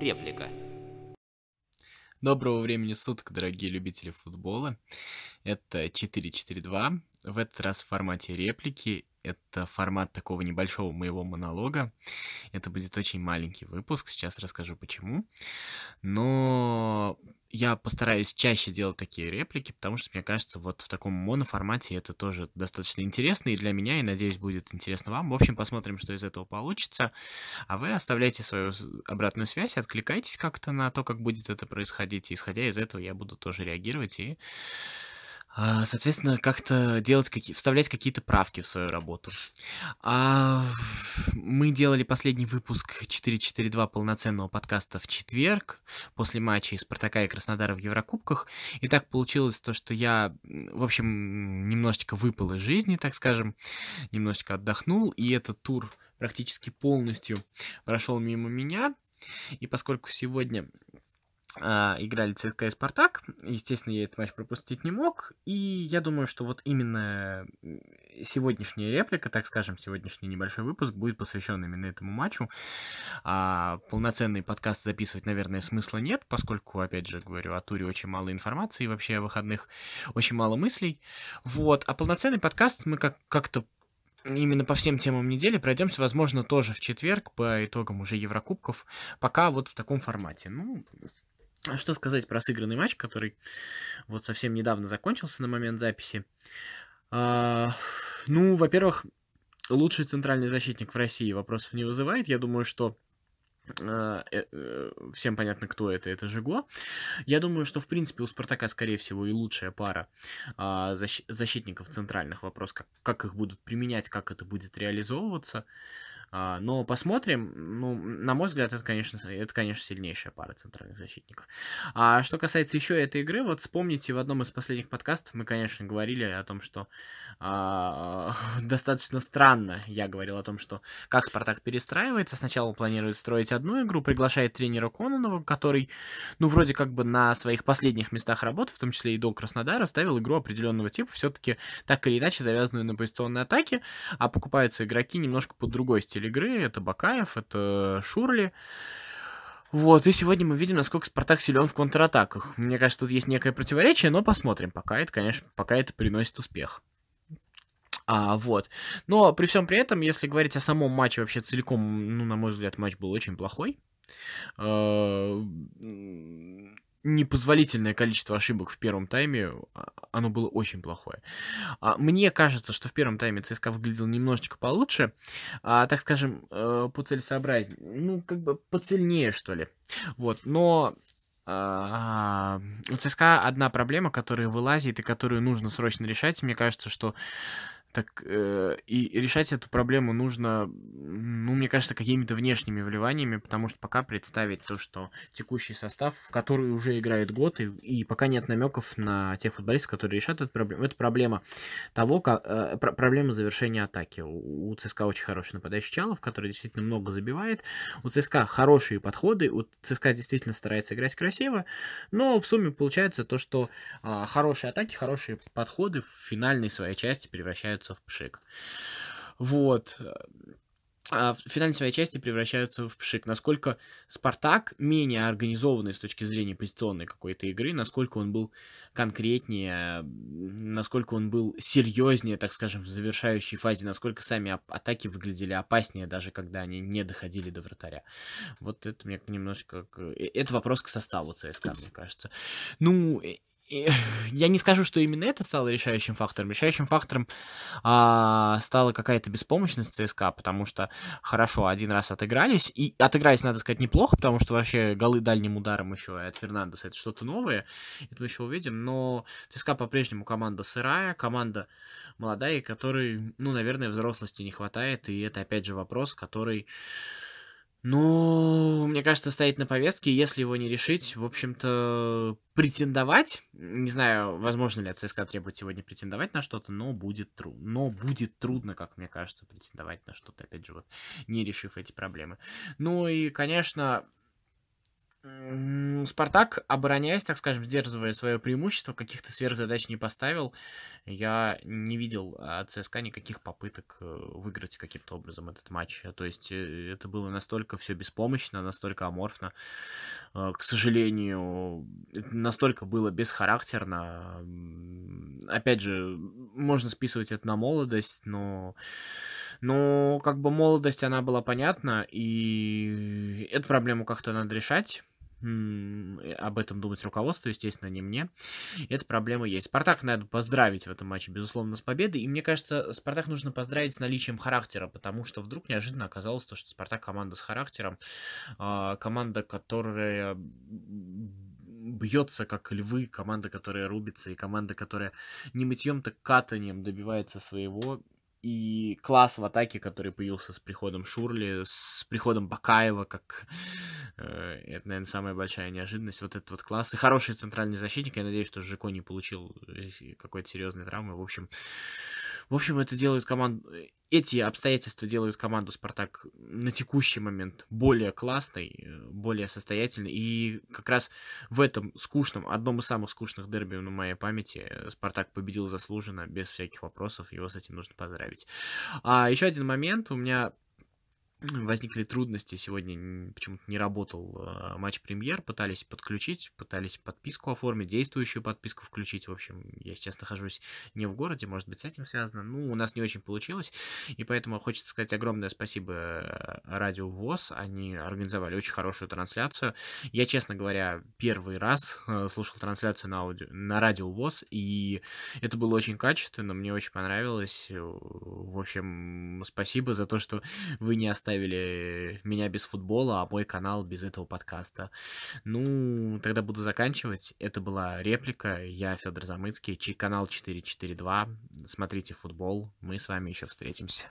Реплика. Доброго времени суток, дорогие любители футбола. Это 4-4-2. В этот раз в формате реплики. Это формат такого небольшого моего монолога. Это будет очень маленький выпуск, сейчас расскажу почему. Но я постараюсь чаще делать такие реплики, потому что, мне кажется, вот в таком моноформате это тоже достаточно интересно и для меня, и, надеюсь, будет интересно вам. В общем, посмотрим, что из этого получится. А вы оставляйте свою обратную связь, откликайтесь как-то на то, как будет это происходить. И, исходя из этого, я буду тоже реагировать и соответственно, как-то делать какие вставлять какие-то правки в свою работу. А, мы делали последний выпуск 442 полноценного подкаста в четверг, после матча из Спартака и Краснодара в Еврокубках. И так получилось то, что я, в общем, немножечко выпал из жизни, так скажем, немножечко отдохнул, и этот тур практически полностью прошел мимо меня. И поскольку сегодня а, играли ЦСКА и Спартак. Естественно, я этот матч пропустить не мог. И я думаю, что вот именно сегодняшняя реплика, так скажем, сегодняшний небольшой выпуск будет посвящен именно этому матчу. А, полноценный подкаст записывать, наверное, смысла нет, поскольку, опять же, говорю, о туре очень мало информации, вообще о выходных очень мало мыслей. Вот. А полноценный подкаст мы как- как-то именно по всем темам недели пройдемся, возможно, тоже в четверг по итогам уже Еврокубков, пока вот в таком формате. Ну, а что сказать про сыгранный матч, который вот совсем недавно закончился на момент записи? А, ну, во-первых, лучший центральный защитник в России вопросов не вызывает. Я думаю, что а, э, э, всем понятно, кто это, это Жигло. Я думаю, что, в принципе, у Спартака, скорее всего, и лучшая пара а, защ- защитников центральных. Вопрос, как, как их будут применять, как это будет реализовываться. А, но посмотрим. Ну, на мой взгляд, это, конечно, это, конечно, сильнейшая пара центральных защитников. А что касается еще этой игры, вот вспомните, в одном из последних подкастов мы, конечно, говорили о том, что а, достаточно странно, я говорил о том, что как Спартак перестраивается. Сначала планирует строить одну игру, приглашает тренера Кононова, который, ну, вроде как бы на своих последних местах работы, в том числе и до Краснодара, ставил игру определенного типа, все-таки так или иначе завязанную на позиционной атаке, а покупаются игроки немножко под другой стиль игры. Это Бакаев, это Шурли. Вот, и сегодня мы видим, насколько Спартак силен в контратаках. Мне кажется, тут есть некое противоречие, но посмотрим. Пока это, конечно, пока это приносит успех. А, вот. Но при всем при этом, если говорить о самом матче вообще целиком, ну, на мой взгляд, матч был очень плохой. Непозволительное количество ошибок в первом тайме, а, оно было очень плохое. А, мне кажется, что в первом тайме ЦСКА выглядел немножечко получше, а, так скажем, э, по целесообразнее, ну, как бы поцельнее, что ли. Вот, но у ЦСКА одна проблема, которая вылазит и которую нужно срочно решать. Мне кажется, что так э, и решать эту проблему нужно, ну, мне кажется, какими-то внешними вливаниями, потому что пока представить то, что текущий состав, который уже играет год, и, и пока нет намеков на тех футболистов, которые решат эту проблему. Это проблема того, как э, пр проблема завершения атаки. У, у ЦСКА очень хороший нападающий Чалов, который действительно много забивает. У ЦСКА хорошие подходы, у ЦСКА действительно старается играть красиво, но в сумме получается то, что э, хорошие атаки, хорошие подходы в финальной своей части превращаются превращаются в пшик. Вот. А в финальной своей части превращаются в пшик. Насколько Спартак менее организованный с точки зрения позиционной какой-то игры, насколько он был конкретнее, насколько он был серьезнее, так скажем, в завершающей фазе, насколько сами атаки выглядели опаснее, даже когда они не доходили до вратаря. Вот это мне немножко... Э, это вопрос к составу ЦСКА, мне кажется. Ну, я не скажу, что именно это стало решающим фактором. Решающим фактором а, стала какая-то беспомощность ЦСКА, потому что хорошо, один раз отыгрались, и отыгрались, надо сказать, неплохо, потому что вообще голы дальним ударом еще от Фернандеса это что-то новое, это мы еще увидим, но ЦСКА по-прежнему команда сырая, команда молодая, которой, ну, наверное, взрослости не хватает, и это, опять же, вопрос, который ну, мне кажется, стоит на повестке, если его не решить, в общем-то, претендовать, не знаю, возможно ли от ЦСКА требует сегодня претендовать на что-то, но будет трудно, но будет трудно, как мне кажется, претендовать на что-то, опять же, вот, не решив эти проблемы. Ну и, конечно, Спартак, обороняясь, так скажем, сдерживая свое преимущество, каких-то сверхзадач не поставил. Я не видел от ЦСКА никаких попыток э, выиграть каким-то образом этот матч. То есть э, это было настолько все беспомощно, настолько аморфно. Э, К сожалению, настолько было бесхарактерно. Опять же, можно списывать это на молодость, но... Но как бы молодость, она была понятна, и эту проблему как-то надо решать. Э, об этом думать руководство, естественно, не мне. Эта проблема есть. Спартак надо поздравить в этом матче, безусловно, с победой. И мне кажется, Спартак нужно поздравить с наличием характера, потому что вдруг неожиданно оказалось то, что Спартак команда с характером, а, команда, которая бьется как львы, команда, которая рубится, и команда, которая не мытьем, так катанием добивается своего. И класс в атаке, который появился с приходом Шурли, с приходом Бакаева, как это, наверное, самая большая неожиданность. Вот этот вот класс. И хороший центральный защитник. Я надеюсь, что Жико не получил э, какой-то серьезной травмы. В общем, в общем, это делает команду... Эти обстоятельства делают команду Спартак на текущий момент более классной, э, более состоятельной. И как раз в этом скучном, одном из самых скучных дерби на моей памяти, э, Спартак победил заслуженно, без всяких вопросов. Его с этим нужно поздравить. А еще один момент. У меня возникли трудности. Сегодня почему-то не работал э, матч премьер. Пытались подключить, пытались подписку оформить, действующую подписку включить. В общем, я сейчас нахожусь не в городе, может быть, с этим связано. Ну, у нас не очень получилось. И поэтому хочется сказать огромное спасибо э, Радио ВОЗ. Они организовали очень хорошую трансляцию. Я, честно говоря, первый раз э, слушал трансляцию на, аудио, на Радио ВОЗ, и это было очень качественно, мне очень понравилось. В общем, спасибо за то, что вы не оставили меня без футбола, а мой канал без этого подкаста. Ну, тогда буду заканчивать. Это была реплика. Я Федор Замыцкий, чей канал 442. Смотрите футбол. Мы с вами еще встретимся.